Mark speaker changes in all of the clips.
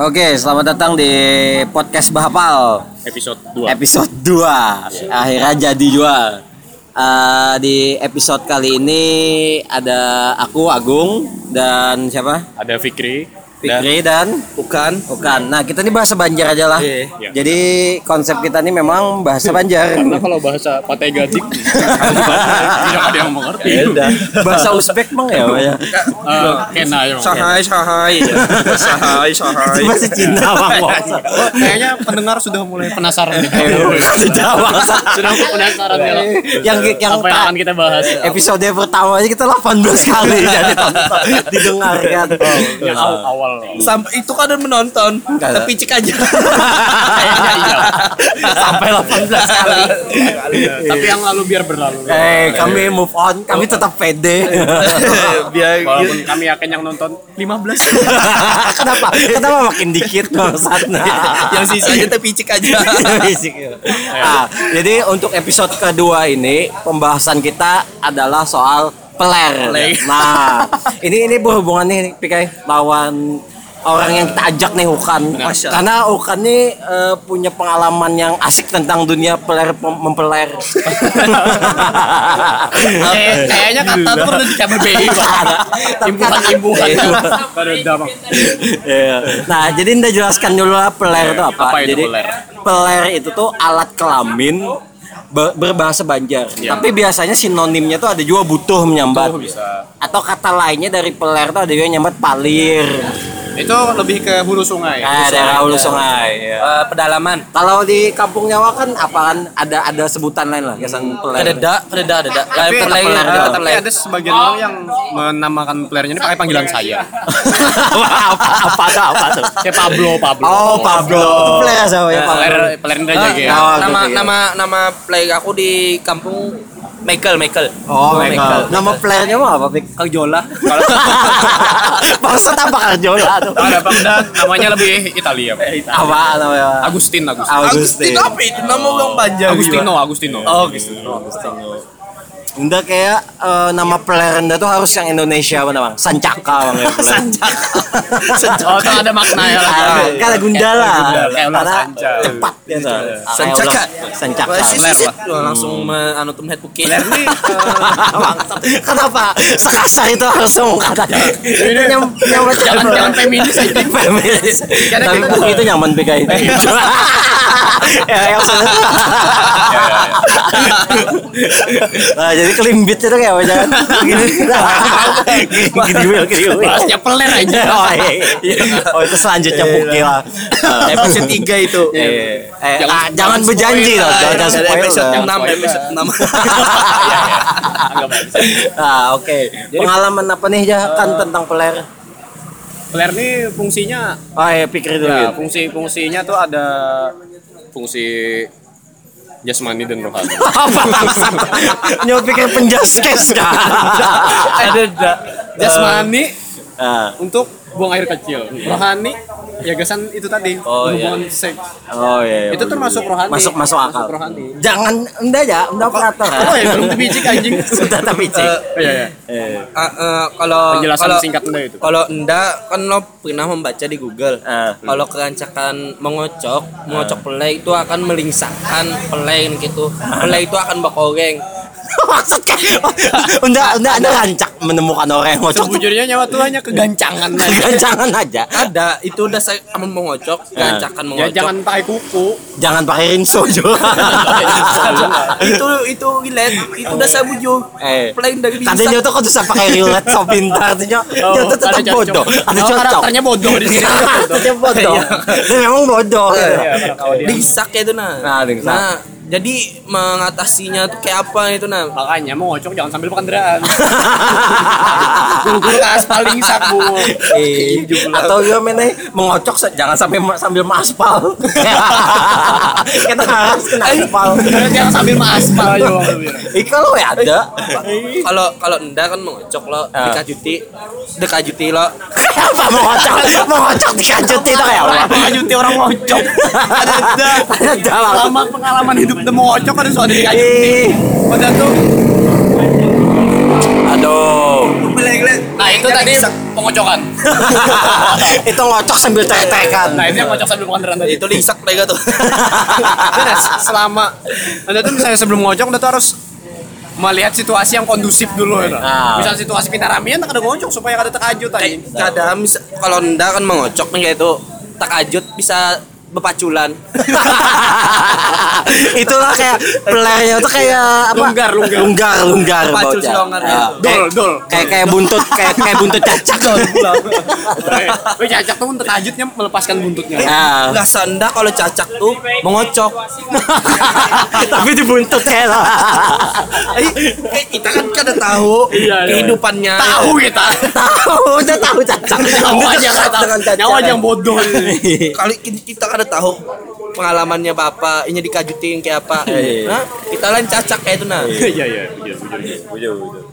Speaker 1: Oke, selamat datang di podcast Bahapal
Speaker 2: episode 2
Speaker 1: episode 2. Akhirnya jadi jual. Eh, di episode kali ini ada aku Agung dan siapa?
Speaker 2: ada Fikri
Speaker 1: Fikri dan
Speaker 3: Bukan.
Speaker 1: Bukan. Nah, kita ini bahasa Banjar aja lah.
Speaker 3: Iya.
Speaker 1: Jadi konsep kita ini memang bahasa Banjar.
Speaker 2: karena kalau bahasa Patay Gajik tidak ada yang mengerti
Speaker 1: bahasa Uzbek bang ya, ya.
Speaker 2: Eh, kena ya.
Speaker 3: Sahai, sahai. Sahai, sahai.
Speaker 1: Itu bahasa Cina bang.
Speaker 2: Oh, kayaknya pendengar sudah mulai penasaran nih
Speaker 1: Sudah bahasa.
Speaker 2: sudah penasaran ya.
Speaker 1: Yang yang
Speaker 2: apa yang akan kita bahas
Speaker 1: episode pertama aja kita 18 kali jadi tonton didengarkan.
Speaker 2: yang awal awal
Speaker 3: Sampai itu kan ada menonton,
Speaker 1: Enggak.
Speaker 3: tapi cek aja.
Speaker 2: iya
Speaker 1: Sampai 18 kali.
Speaker 2: tapi yang lalu biar berlalu
Speaker 1: Eh, kami move on, kami tetap pede.
Speaker 3: Biar
Speaker 2: walaupun kami akan yang nonton 15
Speaker 1: Kenapa? Kenapa makin dikit bangsat? Nah.
Speaker 3: yang sisanya tapi cek aja.
Speaker 1: Ah, jadi untuk episode kedua ini pembahasan kita adalah soal peler.
Speaker 3: Peler.
Speaker 1: Nah, ini ini berhubungan nih Pikai lawan orang yang kita ajak nih Ukan.
Speaker 3: Masya.
Speaker 1: Karena Ukan nih eh, punya pengalaman yang asik tentang dunia peler mempeler.
Speaker 2: Eh, kayaknya kata itu pernah di KBBI imbuhan imbuhan
Speaker 1: Iya. Nah, jadi Anda jelaskan dulu lah peler itu apa.
Speaker 2: Apa itu
Speaker 1: jadi
Speaker 2: peler?
Speaker 1: peler itu tuh alat kelamin berbahasa Banjar.
Speaker 2: Iya.
Speaker 1: Tapi biasanya sinonimnya tuh ada juga butuh menyambat.
Speaker 2: Tuh, bisa.
Speaker 1: Atau kata lainnya dari peler tuh ada juga yang nyambat palir.
Speaker 2: Itu lebih ke hulu sungai
Speaker 1: Nah, daerah hulu sungai. ya.
Speaker 3: Eh, pedalaman.
Speaker 1: Kalau di kampung Nyawa kan apaan ada ada sebutan lain lah, kesan peler.
Speaker 3: Kededa, kededa, kededa.
Speaker 2: tapi,
Speaker 1: peler
Speaker 3: eh,
Speaker 1: gitu.
Speaker 2: tapi ada sebagian orang yang menamakan playernya ini pakai panggilan saya
Speaker 1: apa apa tuh apa tuh?
Speaker 2: kayak Pablo Pablo
Speaker 1: Oh, Pablo. Peler sama ya, Pablo.
Speaker 2: player player Indra
Speaker 3: Eh,
Speaker 2: Jaya
Speaker 1: Oh,
Speaker 3: nama
Speaker 1: gitu,
Speaker 3: nama nama play aku di kampung Michael, Michael.
Speaker 1: Oh, Michael. Nama playernya mah apa, Pik?
Speaker 3: Jola.
Speaker 1: Maksud apa Karjola tuh?
Speaker 2: ada Bang Dan namanya lebih Italia Bang.
Speaker 1: Apa namanya?
Speaker 2: Agustin Agustin
Speaker 1: Agustin.
Speaker 3: apa itu? Nama orang panjang.
Speaker 2: Agustino Agustino
Speaker 3: Oh, Agustino.
Speaker 1: Unda kayak eh, nama player Anda tuh harus yang Indonesia apa bang? Sancaka bang ya player.
Speaker 2: oh itu ada makna ya
Speaker 1: Ah, ada Gundala. Karena
Speaker 2: sanca.
Speaker 1: cepat gitu. Ah,
Speaker 3: Sancaka.
Speaker 1: Sancaka.
Speaker 2: Player.
Speaker 3: Wah, langsung me- anu tuh head pukin.
Speaker 2: player nih.
Speaker 1: Kenapa sekasar itu harus kata itu nyam nyaman
Speaker 2: jangan jangan feminis aja
Speaker 1: feminis
Speaker 2: Karena
Speaker 1: tapi buku itu nyaman PKI ya yang sudah jadi kelimbit itu kayak apa jangan gini gini gini gini
Speaker 2: bahasnya peler aja
Speaker 1: oh iya oh itu selanjutnya bukil lah
Speaker 3: Episode 3 itu.
Speaker 1: Eh, eh,
Speaker 2: Jangan-
Speaker 1: ah, jangan
Speaker 2: jangan
Speaker 1: berjanji loh,
Speaker 2: lah.
Speaker 1: jangan jangan
Speaker 3: Ada
Speaker 1: spoil.
Speaker 3: episode
Speaker 1: lah.
Speaker 3: 6,
Speaker 2: spoiler.
Speaker 3: episode 6.
Speaker 2: Agak bagus.
Speaker 1: Ah, oke. Pengalaman apa nih ya kan tentang peler?
Speaker 2: peler nih fungsinya
Speaker 1: Oh, ya pikir dulu.
Speaker 2: ya
Speaker 1: gitu.
Speaker 2: fungsi fungsinya tuh ada fungsi jasmani dan rohani
Speaker 1: Apa? Nyoba pikir penjaskes kan?
Speaker 3: Ada
Speaker 2: jasmani
Speaker 1: Ah,
Speaker 2: untuk buang air kecil rohani ya gasan itu tadi
Speaker 1: Oh, iya.
Speaker 2: hubungan seks
Speaker 1: Oh iya. iya,
Speaker 2: itu
Speaker 1: bener.
Speaker 2: termasuk rohani
Speaker 1: Masuk masuk akal.
Speaker 2: Masuk rohani
Speaker 1: Jangan enggak ya, enggak operator.
Speaker 2: oh ya belum dibicik anjing
Speaker 1: Sudah tapi cek.
Speaker 3: Eh,
Speaker 2: Oh, iya, iya.
Speaker 1: Eh.
Speaker 3: Ah, eh, kalau
Speaker 2: penjelasan
Speaker 3: kalau
Speaker 2: singkat anda itu
Speaker 3: kalau enda kan lo pernah membaca di Google
Speaker 1: Ah.
Speaker 3: kalau kerancakan mengocok mengocok pelai itu akan melingsahkan pelai gitu pelai itu akan berkoreng
Speaker 1: Maksudnya enggak enggak ada rancak menemukan orang yang ngocok
Speaker 2: sejujurnya nyawa tuh hanya kegancangan aja
Speaker 1: jangan aja.
Speaker 3: ada itu udah saya aman mengocok kerancakan
Speaker 2: ya
Speaker 3: mengocok
Speaker 2: jangan pakai kuku
Speaker 1: Jangan pakai rinso juga.
Speaker 3: itu itu relate itu udah saya bujuk
Speaker 1: Eh.
Speaker 3: pelai dari
Speaker 1: Katanya tuh kok bisa pakai rilet so pintar tuh dia tuh tetap
Speaker 2: ada
Speaker 1: bodoh. Ada
Speaker 2: Oh,
Speaker 1: cocok.
Speaker 2: karakternya bodoh di sini
Speaker 1: Dia bodoh. Dia memang bodoh.
Speaker 3: disak ya itu nah
Speaker 1: Nah, disak.
Speaker 3: nah jadi mengatasinya tuh kayak apa itu nah
Speaker 2: makanya mau ngocok jangan sambil pengendaraan guru-guru ke aspal ringsak bu.
Speaker 1: Eh, atau juga mana mengocok jangan sampai sambil maspal. Kita harus kena aspal.
Speaker 2: jangan sambil aspal aja
Speaker 1: Ih kalau ya ada.
Speaker 3: kalau kalau enda kan mengocok lo.
Speaker 1: Ah.
Speaker 3: dikajuti dekajuti lo.
Speaker 1: Apa mengocok? Mengocok dikajuti itu kayak apa?
Speaker 2: mengajuti orang ngocok ada ada lama pengalaman hidup temu ngocok kan soal dikajuti
Speaker 1: Ih,
Speaker 2: pada tuh
Speaker 1: aduh.
Speaker 2: Nah itu tadi pengocokan.
Speaker 1: itu ngocok sambil trek-trekan.
Speaker 2: Nah, itu yang ngocok sambil beneran tadi.
Speaker 3: Itu lisak mereka tuh.
Speaker 2: Selama Anda tuh misalnya sebelum ngocok Anda tuh harus melihat situasi yang kondusif dulu ya.
Speaker 1: Ah.
Speaker 2: Misal situasi pintaramian tak ada ngocok supaya kada terkajut tadi.
Speaker 3: Kadang mis- kalau ndak kan mengocok nih kayak itu tak ajut bisa bepaculan.
Speaker 1: Itulah kayak pelernya tuh kayak apa?
Speaker 2: Lunggar, lunggar.
Speaker 1: lunggar, lunggar
Speaker 3: Pacul silongan
Speaker 1: Ah, kayak-
Speaker 2: Dol, dol.
Speaker 1: Kayak kayak buntut, kayak kayak buntut cacak.
Speaker 2: Wih, cacak tuh terkajutnya melepaskan buntutnya.
Speaker 1: Ah.
Speaker 3: Enggak sanda kalau cacak tuh mengocok.
Speaker 1: Tapi dibuntut
Speaker 3: Eh, eh, kita kan kada tahu
Speaker 2: Iya, iya.
Speaker 3: kehidupannya.
Speaker 2: Tahu kita.
Speaker 1: tahu, udah tahu cacak.
Speaker 2: Nyawa aja nggak aja yang bodoh.
Speaker 3: Kali ki- kita kada tahu pengalamannya bapak, ini dikajutin kayak apa. Nah, kita lain cacak kayak itu nah.
Speaker 2: Iya, iya, iya.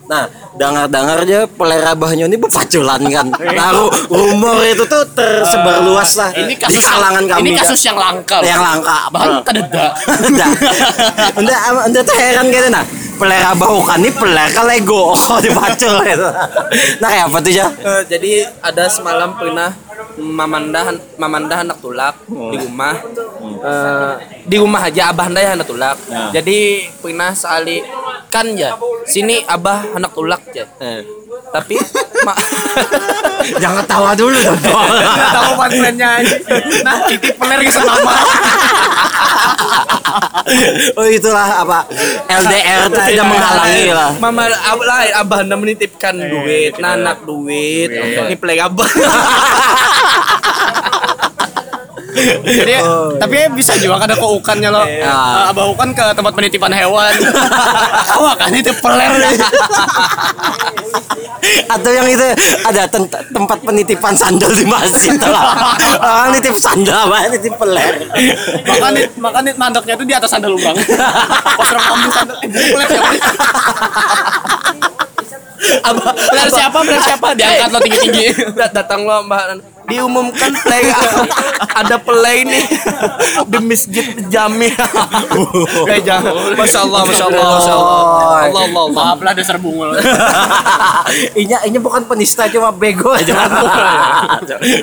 Speaker 1: Nah, dengar-dengar aja pelerabahnya ini berpaculan kan. Nah, ru- rumor itu tuh tersebar luas lah
Speaker 2: Ini
Speaker 1: di
Speaker 2: kasus
Speaker 1: kalangan
Speaker 2: yang,
Speaker 1: kami.
Speaker 2: ini
Speaker 1: Kak.
Speaker 2: kasus yang langka.
Speaker 1: yang langka.
Speaker 2: Bahkan kededa.
Speaker 1: Udah. Udah, udah tuh heran gitu nah. Pelerabah bukan nih peler ke Lego oh, dipacul gitu. Nah, kayak apa tuh ya?
Speaker 3: Jadi ada semalam pernah mamanda mamanda anak tulak di rumah. Eh, di rumah aja abah anda ya anak tulak. Jadi pernah sekali kan ya sini abah anak tulak ya tapi ma-
Speaker 1: Jangan tawa dulu dong.
Speaker 2: Tahu pantulannya aja. Nah, titip peler ke selama.
Speaker 1: oh itulah apa LDR itu tidak menghalangi lah.
Speaker 3: mama ab, lah, abah anda menitipkan duit nanak duit ini play abah
Speaker 2: Jadi, tapi bisa juga ada keukannya loh.
Speaker 1: Ah.
Speaker 2: Eh, Abah Ukan ke tempat penitipan hewan. Wah, kan itu peler.
Speaker 1: Atau yang itu ada tem- tempat penitipan sandal di masjid lah. Orang nitip sandal, apa nitip peler.
Speaker 2: Makan nih, makan nih mandoknya tuh di atas sandal lubang. Pas orang sandal, eh, peler siapa?
Speaker 3: Abah
Speaker 2: Peler siapa? Peler siapa? Diangkat lo tinggi-tinggi.
Speaker 3: Dat- datang lo mbak diumumkan play ada play nih di masjid jami eh jangan masya allah masya allah masya allah Allah Allah.
Speaker 2: Maaf lah dasar bungul.
Speaker 1: Inya, inya bukan penista cuma bego aja.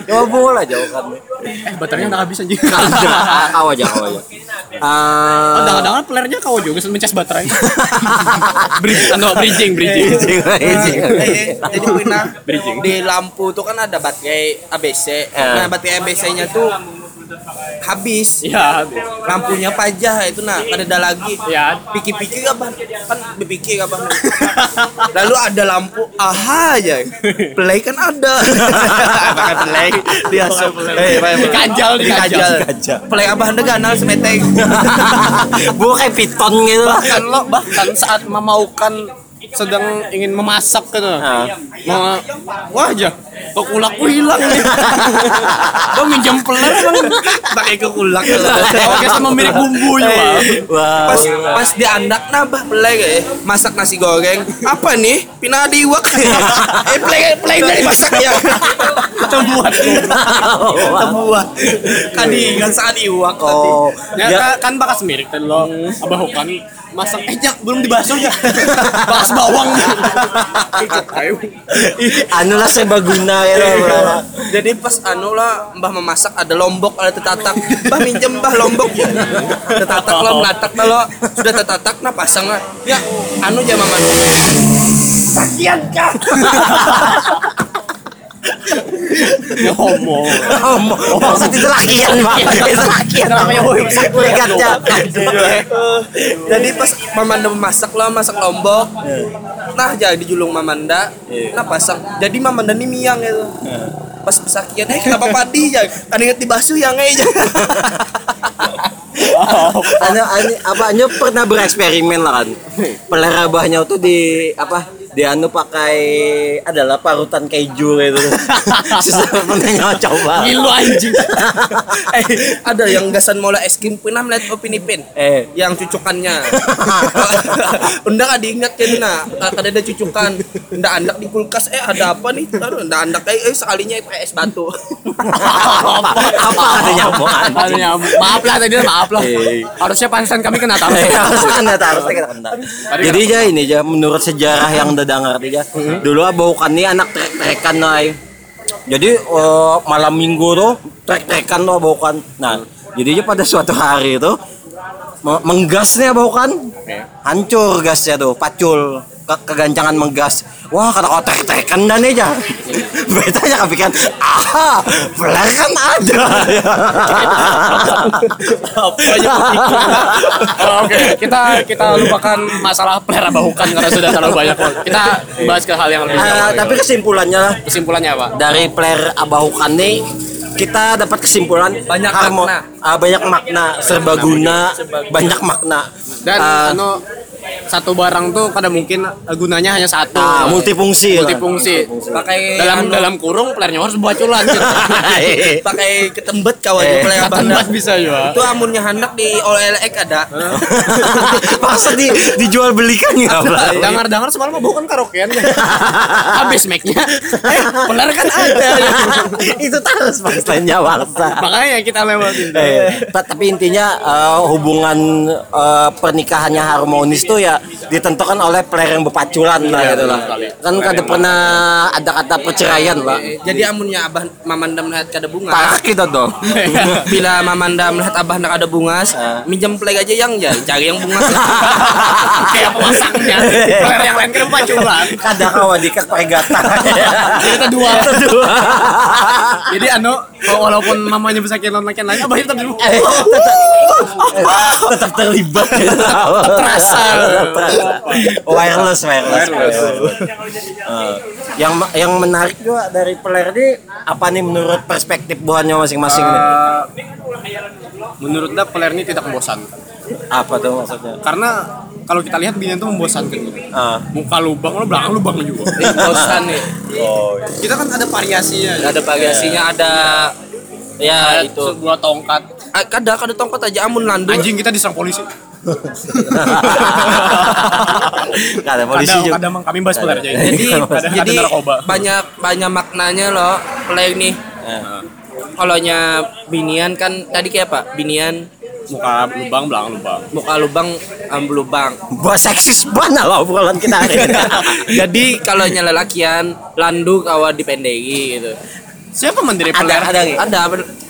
Speaker 1: cuma bungul aja bukan.
Speaker 2: Eh, baterainya udah habis anjing.
Speaker 1: Kau aja, kau aja.
Speaker 2: Oh,
Speaker 1: Ah,
Speaker 2: Jangan-jangan pelernya kau juga sen mencas baterai. Bridging, anu, bridging, bridging.
Speaker 3: Eh, eh, jadi pernah di lampu tuh kan ada baterai ABC nah baterai ABC-nya tuh habis.
Speaker 2: Iya,
Speaker 3: lampunya pajah itu nah ada lagi.
Speaker 2: Ya.
Speaker 3: pikir-pikir apa kan berpikir apa lalu ada lampu aha aja. Play kan ada. Pakai play. Dia eh
Speaker 2: Dikajal, dikajal.
Speaker 3: play abah anda ganal semeteng.
Speaker 1: Kayak piton gitu.
Speaker 2: Bahkan lo bahkan saat memaukan sedang ingin memasak gitu
Speaker 1: Ah.
Speaker 2: mau wah aja kok kulakku hilang nih. Gua minjem peler bang.
Speaker 3: Pakai kekulak.
Speaker 2: Oh kita memirik bumbu ya Bang.
Speaker 1: Wah.
Speaker 3: pas pas di anak nabah play kayak masak nasi goreng. Apa nih? Pindah diwak eh play play dari masaknya
Speaker 2: kita buat.
Speaker 3: Buat. Kadingan saat iwak
Speaker 1: Oh,
Speaker 2: ya,
Speaker 1: ya,
Speaker 2: kan, kan bakas tadi lo. Abah hukan masak. Eh jak belum dibasuh ya bakas bawang.
Speaker 1: Anu lah serbaguna ya lah.
Speaker 3: jadi pas anu lah mbah memasak ada lombok ada tetatak. Mbah minjem mbah lombok. Ya tetatak lo melatak lo. Sudah tetatak nah pasang lah. Ya anu jam mama sakian kah
Speaker 2: ya homo.
Speaker 1: Oh, maksud itu lakian, Pak. Itu lakian namanya Kurigatnya.
Speaker 3: jadi pas mamanda memasak lo masak lombok. Nah jadi julung mamanda. Nah pasang jadi mamanda nih miang itu. Pas sakian eh kenapa padi ya? Kan inget dibasuh yang aja
Speaker 1: Anu, anu, apa anu pernah bereksperimen lah kan. Pelerabahnya tuh di apa? Di anu pakai adalah parutan keju gitu. Susah nyoba coba.
Speaker 2: ngilu anjing.
Speaker 3: Eh ada yang gasan mola es krim pernah melihat opini pin?
Speaker 1: Eh.
Speaker 3: yang cucukannya. Undang ada ingat kan nah ada ada cucukan. Ndak andak di kulkas. Eh ada apa nih? Aduh, ndak andak. Eh, eh sekalinya pakai es batu.
Speaker 1: Apa?
Speaker 2: Aduh, ya, maaf lah tadi maaf lah.
Speaker 1: Eh.
Speaker 2: harusnya pansan kami kena tahu
Speaker 1: Eh, harusnya kena harusnya kena kena. Jadi aja ini aja menurut sejarah yang udah dengar aja. Dulu abah kan nih anak trek trek-trekan ay. Jadi eh, malam minggu tuh trek-trekan tuh bukan. Nah, jadinya pada suatu hari itu me- menggasnya bukan. Hancur gasnya tuh, pacul. Ke- kegancangan menggas. Wah, kata kau trek-trekan dan aja. Beta aja kepikiran, ah, flare kan ada.
Speaker 2: Oh, Oke, kita kita lupakan masalah pelera bahukan karena sudah terlalu banyak. Kita bahas ke hal yang lebih
Speaker 1: Eh,
Speaker 2: jauh.
Speaker 1: tapi kesimpulannya lah,
Speaker 2: Kesimpulannya apa?
Speaker 1: dari player abahukan nih kita dapat kesimpulan
Speaker 3: Banyak
Speaker 1: harmo-
Speaker 3: makna.
Speaker 1: ah, banyak makna serbaguna banyak makna
Speaker 2: Dan
Speaker 1: Ah,
Speaker 2: anu satu barang tuh kadang mungkin gunanya hanya satu.
Speaker 1: ah, multifungsi lah.
Speaker 2: multifungsi.
Speaker 3: pakai
Speaker 2: Dalam
Speaker 3: anu,
Speaker 2: dalam kurung playernya harus buat culan. gitu.
Speaker 3: pakai ketembet kawan
Speaker 1: Eh,
Speaker 3: play abah
Speaker 2: Tempat bisa juga.
Speaker 3: itu amunnya hendak di OLX ada
Speaker 1: Masa di, dijual belikan Bla?
Speaker 2: Dengar-dengar semalam bukan karaokean ya. Habis mic-nya. Eh, benar kan ada.
Speaker 1: itu terus maksudnya bangsa
Speaker 2: Makanya kita lewatin.
Speaker 1: Eh, ta- tapi intinya eh, hubungan eh, pernikahannya harmonis tuh ya ditentukan oleh player yang berpaculan lah
Speaker 2: Iya,
Speaker 1: gitu lah. Kan kada pernah ada kata perceraian lah.
Speaker 3: Eh, jadi amunnya abah mamanda melihat kada bunga
Speaker 1: Parah kita dong.
Speaker 3: bila mamanda melihat abah nak ada bungas minjem play aja yang ya cari yang bungas
Speaker 2: Kayak pemasangnya. Player yang lain kan paculan.
Speaker 1: Kadang kawan dikak pregata.
Speaker 2: Kita dua.
Speaker 1: Dua.
Speaker 2: Jadi anu walaupun mamanya bisa kian lain lain, abah tetap dulu.
Speaker 1: Eh, tetap, tetap terlibat
Speaker 2: Terasa.
Speaker 1: Terasa. wireless wireless. Eh, yang yang menarik juga dari player ini apa nih menurut perspektif buahnya masing-masing nih?
Speaker 2: Menurut Anda player ini tidak membosankan.
Speaker 1: apa tuh maksudnya
Speaker 2: Karena kalau kita lihat binian itu membosankan gitu.
Speaker 1: Ah.
Speaker 2: Muka lubang, lo belakang lubang juga.
Speaker 3: Eh, bosan nih
Speaker 1: oh
Speaker 2: Kita kan ada variasinya.
Speaker 3: ada bagasinya ada ya itu
Speaker 2: sebuah tongkat.
Speaker 3: Ah, kada kada tongkat aja amun landu
Speaker 2: Anjing kita diserang polisi.
Speaker 1: Nggak ada polisi
Speaker 2: Kadang,
Speaker 1: juga
Speaker 2: kadang kami bahas aja.
Speaker 3: jadi
Speaker 2: Kadang
Speaker 3: jadi
Speaker 2: ada narkoba.
Speaker 3: banyak banyak maknanya loh play nih
Speaker 1: Eh,
Speaker 3: kalau nya binian kan tadi kayak apa binian
Speaker 2: Muka lubang, belakang lubang.
Speaker 3: muka lubang am lubang
Speaker 1: Buat seksis banget lah obrolan kita hari ini.
Speaker 3: jadi kalau nya lelakian landu kawa dipendeki gitu
Speaker 2: Siapa mendiri
Speaker 1: ada ada nih.
Speaker 3: ada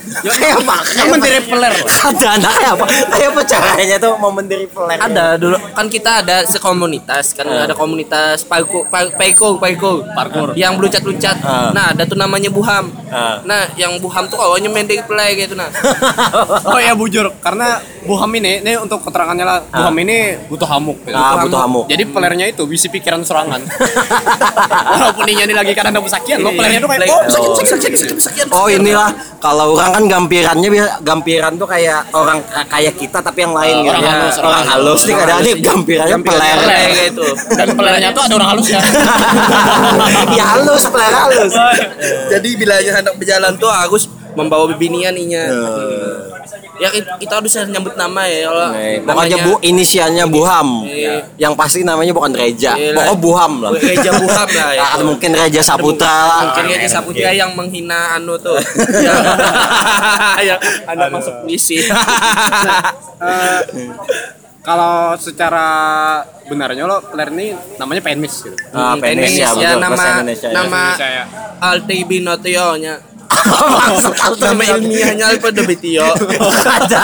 Speaker 3: apa-
Speaker 1: Kayak apa?
Speaker 2: Kan mendiri player.
Speaker 1: Ada anaknya apa? Kayak apa caranya tuh mau mendiri player?
Speaker 3: ada dulu kan kita ada sekomunitas kan ada komunitas paiko pa- paiko paiko
Speaker 2: Parkour.
Speaker 3: yang belucat lucat
Speaker 1: Ah.
Speaker 3: nah ada tuh namanya buham
Speaker 1: Ah.
Speaker 3: nah yang buham tuh awalnya mendek play gitu nah
Speaker 2: Oh ya bujur, karena Buham ini, ini untuk keterangannya lah, Buham ini butuh hamuk. gitu.
Speaker 1: Ah, butuh hamuk.
Speaker 2: Jadi playernya itu bisa pikiran serangan. Walaupun ini lagi karena ada pesakian, lo playernya tuh kayak, oh sakit, sakit, sakit.
Speaker 1: Oh inilah kalau orang kan gampirannya biasa gampiran tuh kayak orang kayak kita tapi yang lain gitu.
Speaker 2: orang
Speaker 1: Ya,
Speaker 2: halus,
Speaker 1: orang
Speaker 2: orang
Speaker 1: halus nih kadang gampirannya peler.
Speaker 3: play gitu
Speaker 2: Dan playernya tuh ada orang halus ya.
Speaker 1: ya halus, peler halus.
Speaker 3: jadi bila hendak berjalan tuh harus membawa bibinian inya ya ki- kita harus nyambut nama ya kalau
Speaker 1: Nih, pokoknya bu inisialnya Buham.
Speaker 3: Iya.
Speaker 1: Yang pasti namanya bukan Reja.
Speaker 3: Iya
Speaker 1: Buham lah.
Speaker 3: Reja Buham lah ya.
Speaker 1: Ah, mungkin Reja Saputra lah.
Speaker 3: mungkin ya Saputra yang menghina anu tuh yang, anak masuk puisi
Speaker 2: Eh, Kalau secara benarnya lo player ini namanya penis gitu.
Speaker 1: Ah, penis ya,
Speaker 3: ya
Speaker 1: betul, bahasa
Speaker 3: nama
Speaker 1: Indonesia ya.
Speaker 3: nama
Speaker 2: ya.
Speaker 3: Notio nya nama ilmiahnya Alfredo Betio
Speaker 1: ada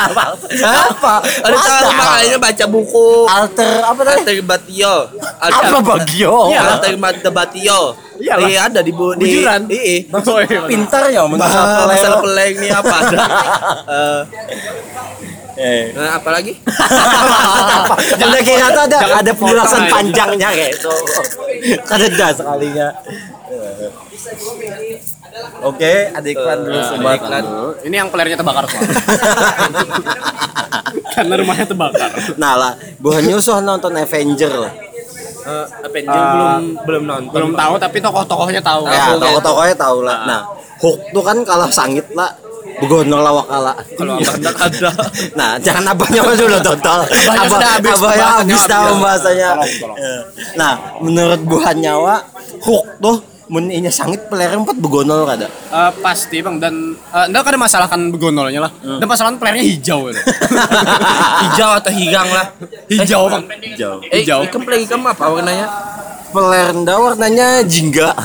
Speaker 1: apa?
Speaker 3: ada cara makanya baca buku
Speaker 1: Alter apa tadi?
Speaker 3: Alter Batio
Speaker 1: Apa bagio?
Speaker 3: Iya, Alter Batio
Speaker 2: Iyalah.
Speaker 3: Iya ada di bu di
Speaker 2: Bujuran.
Speaker 3: Iya.
Speaker 2: Oh, iya, benar.
Speaker 1: Pintar ya
Speaker 3: masalah peleng nih apa ada? Eh,
Speaker 1: Eh.
Speaker 3: nah, apa lagi?
Speaker 1: Udah tuh ada ada penjelasan panjangnya kayak itu. Ada sekalinya. Oke, ada iklan dulu
Speaker 2: Nah,
Speaker 1: sobat.
Speaker 3: iklan.
Speaker 2: Ini yang playernya terbakar semua. Karena rumahnya terbakar.
Speaker 1: Nah lah, buah nyusuh nonton Avenger lah.
Speaker 3: Eh, Avenger belum belum nonton.
Speaker 2: Belum tahu tapi tokoh-tokohnya tahu.
Speaker 1: Ya, tokoh-tokohnya tahu lah. Nah, Hulk tuh kan kalah sangit lah. Begono lawak kalah.
Speaker 3: Kalau abang nggak ada.
Speaker 1: Nah, jangan abahnya dulu total.
Speaker 2: Abahnya sudah habis,
Speaker 1: abahnya habis tahu bahasanya. Eh, Nah, menurut buah nyawa, Hulk tuh mun inya sangit peler empat begonol kada.
Speaker 2: Eh, pasti bang dan uh, enggak ada masalah kan begonolnya lah. Dan masalahnya playernya hijau gitu.
Speaker 3: Hijau atau higang lah.
Speaker 2: hijau bang.
Speaker 1: Hijau.
Speaker 3: Eh,
Speaker 2: Hijau.
Speaker 3: ikan play apa warnanya?
Speaker 1: Pelerda warnanya jingga.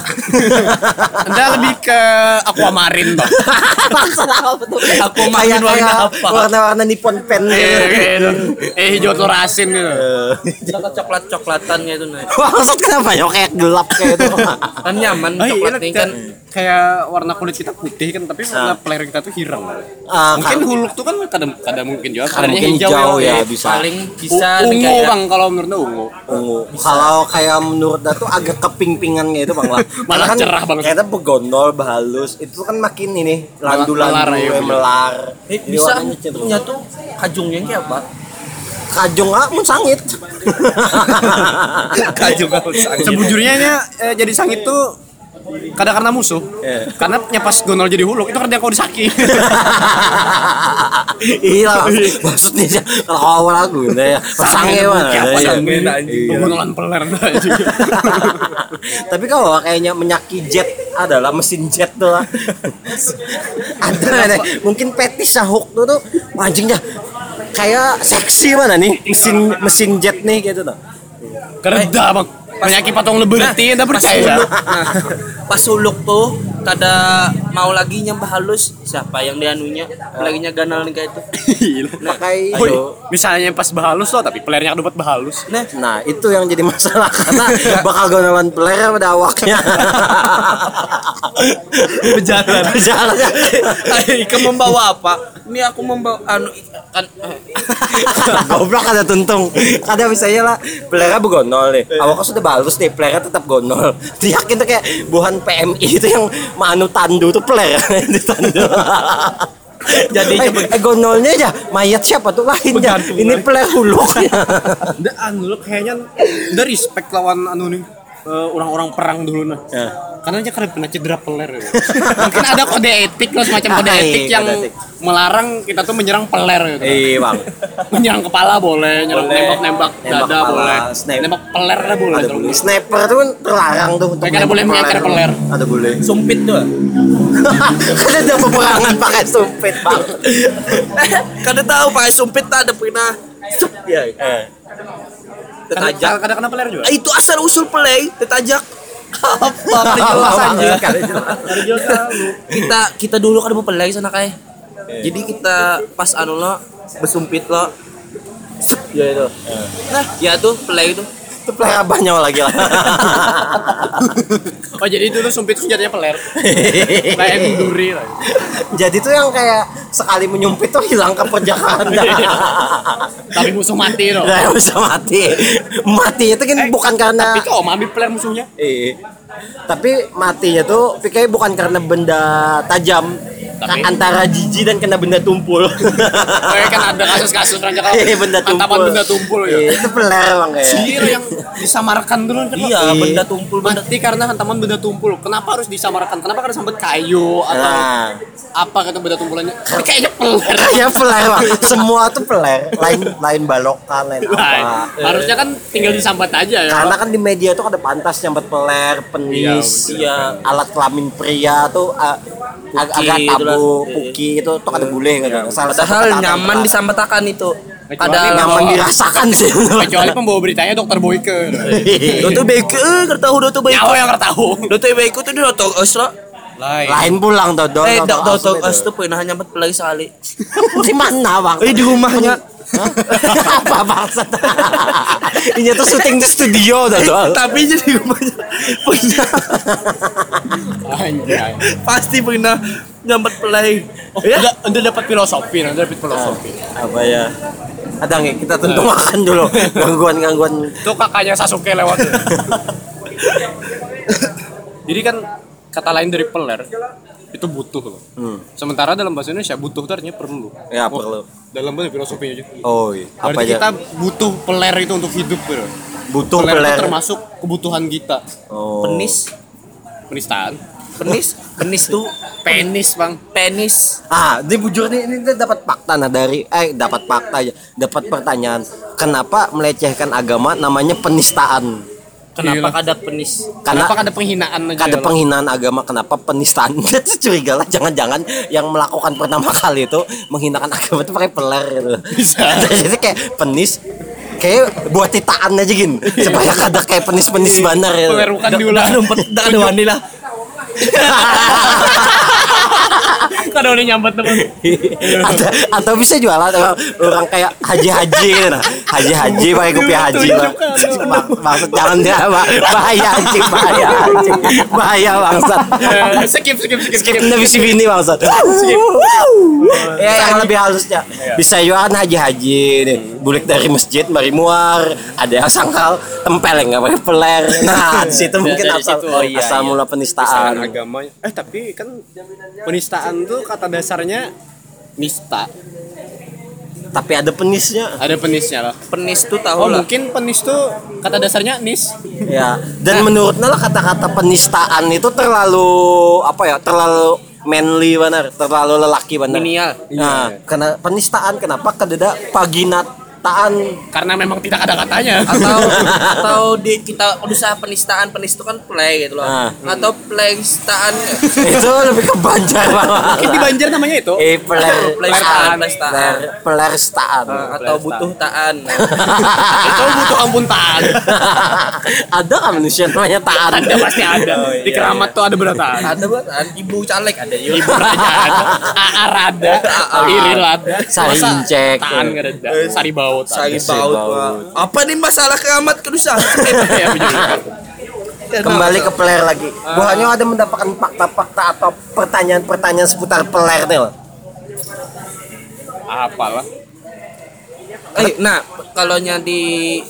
Speaker 2: Anda lebih ke aquamarine bang.
Speaker 1: Masalah apa tuh?
Speaker 3: Aku
Speaker 1: kayak
Speaker 3: makin warna apa?
Speaker 1: warna-warna Nippon pen
Speaker 2: eh,
Speaker 1: gitu.
Speaker 2: eh, eh hijau fluoresin gitu.
Speaker 3: Coklat coklat coklatan gitu nah.
Speaker 1: Maksud kenapa ya kayak gelap kayak itu?
Speaker 3: Kan nyaman
Speaker 2: Oh, iya,
Speaker 3: coklat ini kan.
Speaker 2: kayak warna kulit kita putih kan, tapi warna player kita tuh hirang.
Speaker 1: Ah,
Speaker 2: mungkin
Speaker 1: kan-
Speaker 2: huluk tuh kan kadang kadang mungkin juga
Speaker 1: Kadang
Speaker 2: warnanya
Speaker 1: mungkin hijau ya, bisa.
Speaker 3: Paling bisa
Speaker 2: U-
Speaker 3: nih
Speaker 2: ungu
Speaker 3: kayak
Speaker 2: bang kalau menurut ungu.
Speaker 1: ungu. Kalau kayak menurut Datu agak keping-pingan gitu bang lah.
Speaker 2: Malah
Speaker 1: kan
Speaker 2: cerah banget.
Speaker 1: Kayaknya begondol, bahalus. Itu kan makin ini landu-landu,
Speaker 2: Melar, ya,
Speaker 1: ya, melar.
Speaker 3: Eh,
Speaker 1: Jadi
Speaker 3: bisa tuh kajungnya kayak apa?
Speaker 1: Kajong ah, mun sangit.
Speaker 3: Kajung aku
Speaker 2: Sebujurnya eh, jadi sangit tuh kadang karena musuh.
Speaker 1: Iya.
Speaker 2: Karena pas gonol jadi huluk itu karena kau disaki.
Speaker 1: iya, maksudnya sih, kalau awal aku ya, sange mah.
Speaker 2: Apa
Speaker 1: Iya.
Speaker 2: sange
Speaker 1: Iya.
Speaker 2: Gonolan peler.
Speaker 1: Tapi kalau kayaknya menyaki jet adalah mesin jet tuh lah. Ada nih, mungkin petis sahuk tuh tuh anjingnya kayak seksi mana nih mesin mesin jet nih gitu tuh.
Speaker 2: Kereda bang. Penyakit patung liberty Anda percaya?
Speaker 3: Nah, pas suluk tuh kada mau lagi nyambah halus siapa yang dianunya lagi ganal nih kayak itu
Speaker 2: Gila.
Speaker 1: Pakai itu.
Speaker 2: misalnya pas bahalus loh, tapi pelernya dapat bahalus.
Speaker 1: Nah, itu yang jadi masalah karena bakal gonolan peler pada awaknya.
Speaker 3: berjalan
Speaker 1: Berjalan.
Speaker 3: Ika membawa apa ini aku membawa anu kan
Speaker 1: Goblok ada tuntung. Kada misalnya lah pelernya begonol nih. Awaknya sudah bagus nih, pelernya tetap gonol. Diyakin tuh kayak buhan PMI itu yang manu tandu tuh peler di tandu. Jadi eh, eh, gonolnya aja mayat siapa tuh lainnya. Ini peler huluknya.
Speaker 2: Udah anu kayaknya udah respect lawan anu nih eh, orang-orang perang dulu nah. Karena dia kan pernah cedera peler. ya. Mungkin ada kode etik loh semacam kode
Speaker 1: Ah, iya,
Speaker 2: etik yang
Speaker 1: kode etik.
Speaker 2: melarang kita tuh menyerang peler gitu.
Speaker 1: Iya, Bang.
Speaker 2: menyerang kepala boleh, nyerang nembak-nembak
Speaker 1: Nembak
Speaker 2: dada
Speaker 1: kepala,
Speaker 2: boleh.
Speaker 1: snipe.
Speaker 2: Nembak peler lah boleh.
Speaker 1: Ada boleh. Sniper tuh kan terlarang tuh untuk
Speaker 2: Kayak boleh mengeker peler.
Speaker 1: Ada boleh.
Speaker 3: sumpit tuh
Speaker 1: kan ada peperangan pakai sumpit, Bang.
Speaker 3: kada tahu pakai sumpit tak ada pernah Sup, ya tetajak.
Speaker 2: Kadang kadang peler juga.
Speaker 3: Itu asal usul play tetajak. Apa? Kada jelas anjir?
Speaker 1: Kada jelas.
Speaker 3: kita kita dulu kan mau play sana kayak jadi kita pas anu lo bersumpit lo ya itu. Nah ya tuh play itu
Speaker 1: Itu peler abahnya lagi lah.
Speaker 2: Oh jadi itu tuh sumpit senjatanya peler. Kayak duri lah.
Speaker 1: Jadi tuh yang kayak sekali menyumpit tuh hilang keperjakaan.
Speaker 2: Tapi musuh mati loh.
Speaker 1: Nah, bisa mati. Mati itu kan
Speaker 2: Eh,
Speaker 1: bukan karena
Speaker 2: Tapi kok ambil peler musuhnya?
Speaker 1: Eh, tapi matinya tuh pikirnya bukan karena benda tajam,
Speaker 2: Tapi?
Speaker 1: antara jijik dan kena benda tumpul.
Speaker 2: Kayak kan ada kasus-kasus raja kalau
Speaker 1: Eh, benda tumpul.
Speaker 2: hantaman benda tumpul ya.
Speaker 1: Eh, itu peler bang kayak.
Speaker 2: Iya yang disamarkan dulu kan.
Speaker 3: iya
Speaker 1: Iya.
Speaker 3: benda tumpul benda
Speaker 2: Mati karena hantaman benda tumpul. Kenapa harus disamarkan? Kenapa karena sampai kayu atau
Speaker 1: Nah,
Speaker 2: apa kata benda tumpulannya? Tapi kayaknya peler.
Speaker 1: kayak peler bang. Semua tuh peler. Lain lain balokan, lain apa.
Speaker 2: Nah, harusnya kan tinggal disambat aja ya.
Speaker 1: Karena kan di media tuh ada pantas nyambat peler, penis,
Speaker 3: Iya,
Speaker 1: alat kelamin pria tuh uh, ag- agak tabu,
Speaker 3: Iya.
Speaker 1: puki itu tuh kada boleh gitu. Salah
Speaker 3: padahal nyaman disambatakan itu ada
Speaker 1: nyaman dirasakan sih.
Speaker 2: Kecuali pembawa beritanya dokter Boyke.
Speaker 3: Doto Beke, eh, nggak tahu Doto Beke.
Speaker 2: Nyawa yang tahu.
Speaker 3: Doto Beke tuh di Doto Oslo.
Speaker 2: Lain.
Speaker 1: Lain pulang tuh, dong.
Speaker 3: Eh, Doto
Speaker 1: Asli
Speaker 3: Os
Speaker 1: tuh.
Speaker 3: tuh pernah nyampe lagi sekali.
Speaker 1: di mana bang?
Speaker 3: Eh di rumahnya.
Speaker 1: Hah? apa maksud? Ini tuh syuting di studio dah tuh.
Speaker 3: Tapi jadi rumahnya pernah
Speaker 2: Anjay.
Speaker 3: pasti pernah nyampe play.
Speaker 2: Oh, udah, udah dapat filosofi, udah dapat filosofi.
Speaker 1: Apa ya? Ada nggak kita tentu makan dulu gangguan-gangguan.
Speaker 2: Itu kakaknya Sasuke lewat. Jadi kan kata lain dari peler itu butuh loh.
Speaker 1: Hmm.
Speaker 2: Sementara dalam bahasa Indonesia butuh itu artinya perlu.
Speaker 1: Ya
Speaker 2: Oh,
Speaker 1: perlu.
Speaker 2: Dalam bahasa filosofinya aja.
Speaker 1: Oh, iya. apa
Speaker 2: Berarti
Speaker 1: aja?
Speaker 2: kita butuh peler itu untuk hidup bro.
Speaker 1: butuh
Speaker 2: peler,
Speaker 1: peler.
Speaker 2: itu termasuk kebutuhan kita.
Speaker 1: Oh.
Speaker 3: Penis,
Speaker 2: Penistaan.
Speaker 3: penis, penis tuh
Speaker 2: Penis bang.
Speaker 3: penis.
Speaker 1: Ah, ini bujur nih ini kita dapat fakta nah dari eh dapat fakta aja, dapat pertanyaan. Kenapa melecehkan agama namanya penistaan?
Speaker 3: Kenapa
Speaker 2: Gila.
Speaker 3: kada penis?
Speaker 1: Karena
Speaker 2: Kenapa ada penghinaan aja?
Speaker 1: ada penghinaan agama kenapa penistaan itu curiga lah jangan-jangan yang melakukan pertama kali itu menghinakan agama itu pakai peler gitu
Speaker 2: Bisa.
Speaker 1: jadi kayak penis kayak buat titaan aja gin supaya kada kayak penis-penis banar ya.
Speaker 2: Diulang.
Speaker 3: Dah numpet dah ada wani lah.
Speaker 2: Kada udah nyambat teman.
Speaker 1: atau, atau bisa jualan orang, orang kayak haji-haji nah. Haji-haji pakai kopiah haji Maksud jangan dia bah- bahaya anjing, bahaya anjing. Bahaya bangsat.
Speaker 2: Eh, Skip skip skip
Speaker 1: Skip
Speaker 2: skip.
Speaker 1: na bisi bini bangsat. Ya yang lebih halusnya. Bisa juga kan haji-haji nih. Bulik dari masjid mari muar, ada yang sangkal tempel yang nggak pakai peler. Nah, di situ mungkin
Speaker 2: Dari
Speaker 1: asal
Speaker 2: situ, oh iya,
Speaker 1: asal
Speaker 2: iya.
Speaker 1: mula
Speaker 2: Penistaan agama. Eh tapi kan penistaan tuh kata dasarnya nista.
Speaker 1: Tapi ada penisnya.
Speaker 2: Ada penisnya lah.
Speaker 3: Penis tuh
Speaker 2: Oh
Speaker 3: tahu lah.
Speaker 2: mungkin penis tuh kata dasarnya nis.
Speaker 1: Ya, dan menurut Nala kata-kata penistaan itu terlalu apa ya? Terlalu manly benar, terlalu lelaki benar. Nah, karena penistaan kenapa kadeda paginataan
Speaker 2: Karena memang tidak ada katanya.
Speaker 3: atau atau di kita usaha penistaan penis itu kan play gitu loh
Speaker 1: Ah.
Speaker 3: atau playstaan
Speaker 1: itu lebih ke banjar Bang.
Speaker 2: Mungkin di Banjar namanya itu.
Speaker 1: Eh, peler,
Speaker 3: Pelistaan,
Speaker 1: peler,
Speaker 3: pelistaan. atau butuh taan
Speaker 2: itu butuh ampun taat.
Speaker 1: ada kan manusia namanya taan?
Speaker 2: Ada pasti ada. Di keramat tuh ada berataan.
Speaker 3: ada buat ibu caleg ada yuk
Speaker 2: Ibu raja ada, Aar ada, Iril ada,
Speaker 1: Sari
Speaker 2: Masa
Speaker 1: incek.
Speaker 2: Taan nggak ada, Sari baut.
Speaker 3: Sari baut apa nih masalah keramat kedusa
Speaker 2: Ya, bener.
Speaker 1: Kembali ke peler lagi. Buahnya ada mendapatkan fakta-fakta atau pertanyaan-pertanyaan seputar peler nih. Bang?
Speaker 2: Apalah.
Speaker 3: eh nah kalau di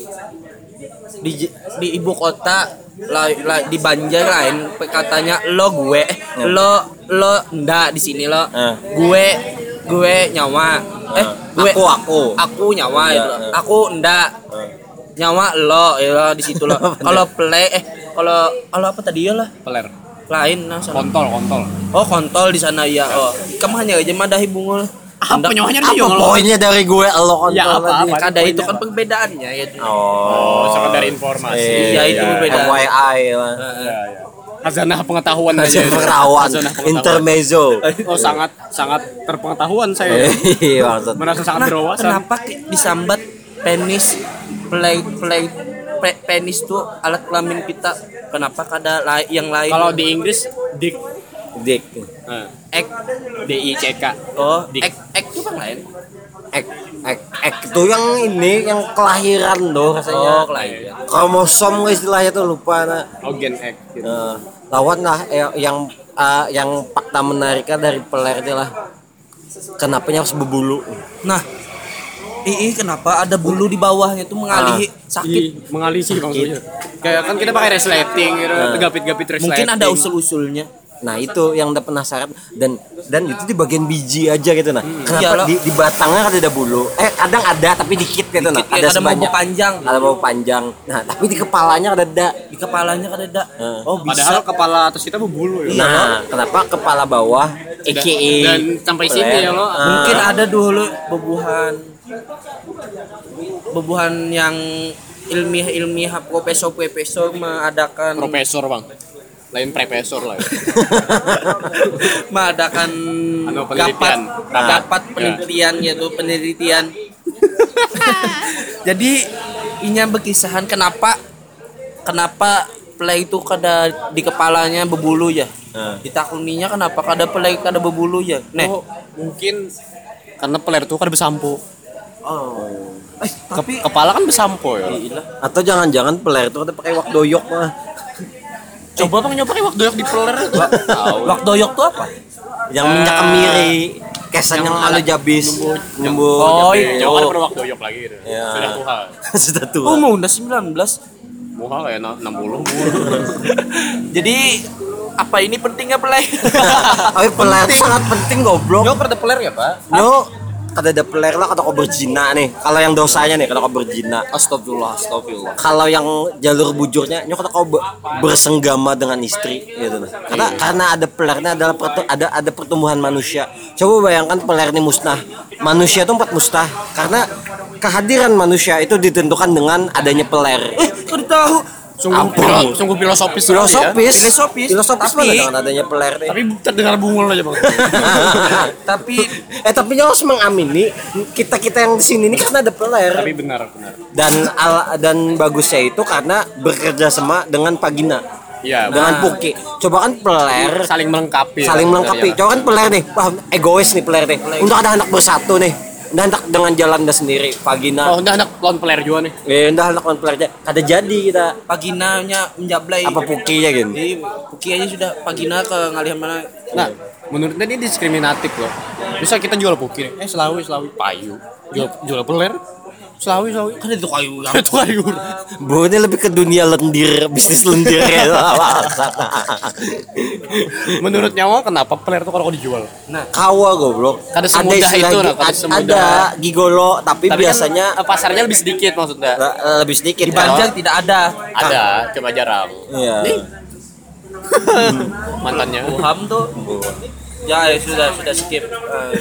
Speaker 3: di di ibu kota la, la- di Banjar lain katanya lo gue eh, lo lo ndak di sini lo
Speaker 1: Eh.
Speaker 3: gue gue nyawa eh gue
Speaker 1: Aku, aku.
Speaker 3: aku nyawa
Speaker 1: Iya,
Speaker 3: itu
Speaker 1: eh.
Speaker 3: aku ndak nyawa lo ya di situ lo kalau play eh kalau kalau apa tadi ya lah
Speaker 2: Peler.
Speaker 3: lain nah sana.
Speaker 2: Kontol, kontol.
Speaker 3: oh kontol di sana ya oh kamu hanya aja madahi bungul
Speaker 2: Apa nyawanya
Speaker 1: Apa
Speaker 2: dia yang
Speaker 1: poinnya dari gue lo
Speaker 2: Ya,
Speaker 1: kontol
Speaker 2: apa,
Speaker 1: tadi?
Speaker 2: apa?
Speaker 3: ada itu kan perbedaannya ya
Speaker 1: Oh,
Speaker 2: Oh, sekedar informasi.
Speaker 3: Iya, itu berbeda.
Speaker 1: FYI lah.
Speaker 2: Ya, ya. Hazanah pengetahuan aja.
Speaker 1: Pengetahuan
Speaker 2: pengetahuan.
Speaker 1: intermezzo.
Speaker 2: Oh, sangat sangat terpengetahuan saya.
Speaker 1: Iya, maksud.
Speaker 2: Merasa sangat
Speaker 3: Nah,
Speaker 2: berwawasan.
Speaker 3: kenapa disambat penis play play pe- penis tuh alat kelamin kita? Kenapa kada lai- yang lain?
Speaker 2: Kalau di Inggris dick
Speaker 1: Dik.
Speaker 2: eh,
Speaker 3: ek
Speaker 2: D I C K.
Speaker 3: oh
Speaker 2: Dik.
Speaker 3: ek ek tuh kan lain.
Speaker 1: Ek, ek, ek itu yang ini yang kelahiran
Speaker 3: Oh,
Speaker 1: doh rasanya.
Speaker 3: kelahiran.
Speaker 1: Kromosom nggak istilahnya tuh lupa nah.
Speaker 2: Oh, gen X gitu.
Speaker 1: Nah, lawan lah eh, yang eh, yang fakta menariknya dari peler itu lah. Kenapa harus berbulu?
Speaker 3: Nah, ii kenapa ada bulu di bawahnya tuh mengalihi sakit?
Speaker 2: Ih, mengalisi maksudnya. Kayak kan kita pakai resleting gitu, gapit-gapit resleting.
Speaker 3: Mungkin ada usul-usulnya.
Speaker 1: Nah itu yang udah penasaran dan dan itu di bagian biji aja gitu nah.
Speaker 3: Iyalah.
Speaker 1: Kenapa di, di batangnya kan ada bulu? Eh kadang ada tapi dikit gitu nah.
Speaker 3: Dikit,
Speaker 1: Ada
Speaker 3: ada mau
Speaker 1: sebanyak.
Speaker 3: panjang.
Speaker 1: Ada mau panjang. Nah tapi di kepalanya ada ada.
Speaker 3: Di kepalanya kan ada.
Speaker 1: Eh.
Speaker 3: Oh,
Speaker 2: Padahal
Speaker 3: bisa.
Speaker 2: kepala atas kita berbulu ya.
Speaker 1: Nah kenapa kepala bawah EKE
Speaker 2: dan sampai sini ya lo.
Speaker 3: Mungkin ada dulu bebuhan bebuhan yang ilmiah-ilmiah profesor-profesor mengadakan
Speaker 2: Profesor bang. Lain profesor lah. ya.
Speaker 3: mengadakan
Speaker 2: Anu,
Speaker 3: dapat
Speaker 2: penelitian.
Speaker 1: Ah.
Speaker 3: dapat penelitian yaitu penelitian. Jadi inya berkisahan kenapa kenapa play itu kada di kepalanya berbulu ya?
Speaker 1: Ah.
Speaker 3: Ditakuninya kenapa kada play kada berbulu ya? Nih.
Speaker 2: Oh, mungkin karena peler tuh kan bersampo.
Speaker 3: Oh. Eh,
Speaker 2: Ke- kepala kan bersampo ya.
Speaker 3: Gila.
Speaker 1: Atau jangan-jangan peler itu ada pakai wak doyok mah.
Speaker 2: Coba bang nyoba pakai waktu doyok di peler itu. Tahu.
Speaker 3: Wak doyok tuh apa?
Speaker 1: Yang minyak kemiri, kesan yang, lalu jabis, nyembur.
Speaker 3: Oh,
Speaker 2: Iya, nyoba ada waktu doyok lagi gitu.
Speaker 1: Ya.
Speaker 2: Sudah tuhan.
Speaker 1: Sudah tua.
Speaker 3: Oh, mau udah 19.
Speaker 2: Muka kayak na- 60
Speaker 3: Jadi apa ini pentingnya play?
Speaker 1: Tapi peler itu sangat penting goblok.
Speaker 3: Yo pada peler ya, Pak?
Speaker 1: Yo, kada ada peler lah kada kau berzina nih. Kalau yang dosanya nih kada kau berzina.
Speaker 3: Astagfirullah, astagfirullah.
Speaker 1: Kalau yang jalur bujurnya, nyo kada kau be- bersenggama dengan istri gitu nah. Karena karena ada pelernya adalah pertu- ada ada pertumbuhan manusia. Coba bayangkan peler ini musnah. Manusia itu empat musnah karena kehadiran manusia itu ditentukan dengan adanya peler.
Speaker 3: Eh, kau tahu
Speaker 2: Sungguh,
Speaker 1: Apa?
Speaker 2: filo- sungguh filosofis ya.
Speaker 1: filosofis
Speaker 3: Filosofis.
Speaker 1: filosofis
Speaker 3: Tapi-
Speaker 1: dengan adanya peler nih
Speaker 2: Tapi terdengar bungul aja bang.
Speaker 3: Tapi
Speaker 1: eh tapi nyawa harus mengamini kita kita yang di sini ini kan ada peler
Speaker 2: Tapi benar benar.
Speaker 1: dan al, dan bagusnya itu karena bekerja sama dengan Pagina
Speaker 2: Iya.
Speaker 1: dengan Puki coba kan peler
Speaker 2: saling melengkapi. ya.
Speaker 1: saling melengkapi
Speaker 2: Iya.
Speaker 1: coba kan peler nih wah egois nih peler nih untuk ada anak bersatu nih udah dengan jalan dah sendiri Pagina
Speaker 2: Oh, udah anak lawan player juga nih.
Speaker 1: eh udah anak lawan pelernya kada jadi kita
Speaker 3: paginanya menjablay.
Speaker 1: apa Pukinya gitu
Speaker 3: Jadi Puki aja sudah pagina ke ngalihan mana.
Speaker 2: Nah, menurut dia ini diskriminatif loh. Bisa kita jual puki nih. Eh, Selawi, Selawi, payu. Jual, jual peler. Selawi, Selawi.
Speaker 3: Kan itu kayu yang
Speaker 2: Itu kayu.
Speaker 1: Bu ini lebih ke dunia lendir bisnis lendir ya
Speaker 2: Menurut nyawa kenapa peler tuh kalau dijual?
Speaker 3: Nah,
Speaker 1: kawa goblok
Speaker 2: Kada semudah
Speaker 1: istilah
Speaker 2: itu, nah, semudah.
Speaker 1: ada gigolo tapi,
Speaker 2: Tapi
Speaker 1: biasanya
Speaker 2: kan, eh, pasarnya lebih sedikit maksudnya.
Speaker 1: le- lebih sedikit
Speaker 3: di Banjar tidak ada.
Speaker 2: Ada, cuma jarang.
Speaker 1: iya
Speaker 2: Mantannya.
Speaker 3: Buham tuh. Ya, ya sudah sudah skip. Eh,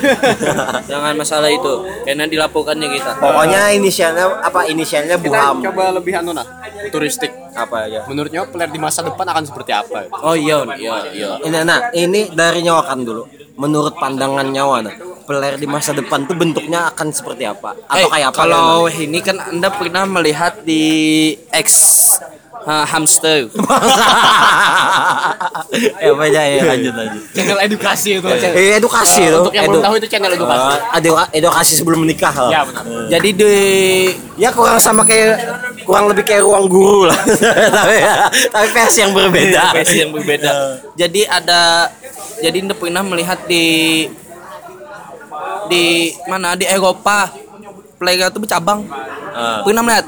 Speaker 3: jangan masalah itu. Karena dilaporkannya kita.
Speaker 1: pokoknya inisialnya apa inisialnya
Speaker 2: Kita
Speaker 1: Buham
Speaker 2: coba lebih anu nah, turistik.
Speaker 1: apa ya
Speaker 2: Menurut nyawa peler di masa depan akan seperti apa?
Speaker 3: Oh iya, iya, iya.
Speaker 1: ini nah ini dari nyawa kan dulu menurut pandangan nyawa nah peler di masa depan tuh bentuknya akan seperti apa atau
Speaker 3: Eh,
Speaker 1: kayak apa
Speaker 3: Kalau ini kan Anda pernah melihat di X uh, hamster.
Speaker 1: ya apa aja ya lanjut lanjut
Speaker 2: Channel edukasi itu.
Speaker 1: Eh, edukasi
Speaker 2: Eh,
Speaker 1: tuh.
Speaker 2: Untuk yang belum tahu itu channel edukasi.
Speaker 1: Edu- edukasi sebelum menikah lah.
Speaker 2: Ya benar.
Speaker 3: Jadi di
Speaker 1: Ya kurang sama kayak kurang lebih kayak ruang guru lah. tapi tapi versi yang berbeda.
Speaker 3: versi yang berbeda. Jadi ada jadi Anda pernah melihat di di mana di Eropa playground itu bercabang.
Speaker 1: Ah.
Speaker 3: Pernah melihat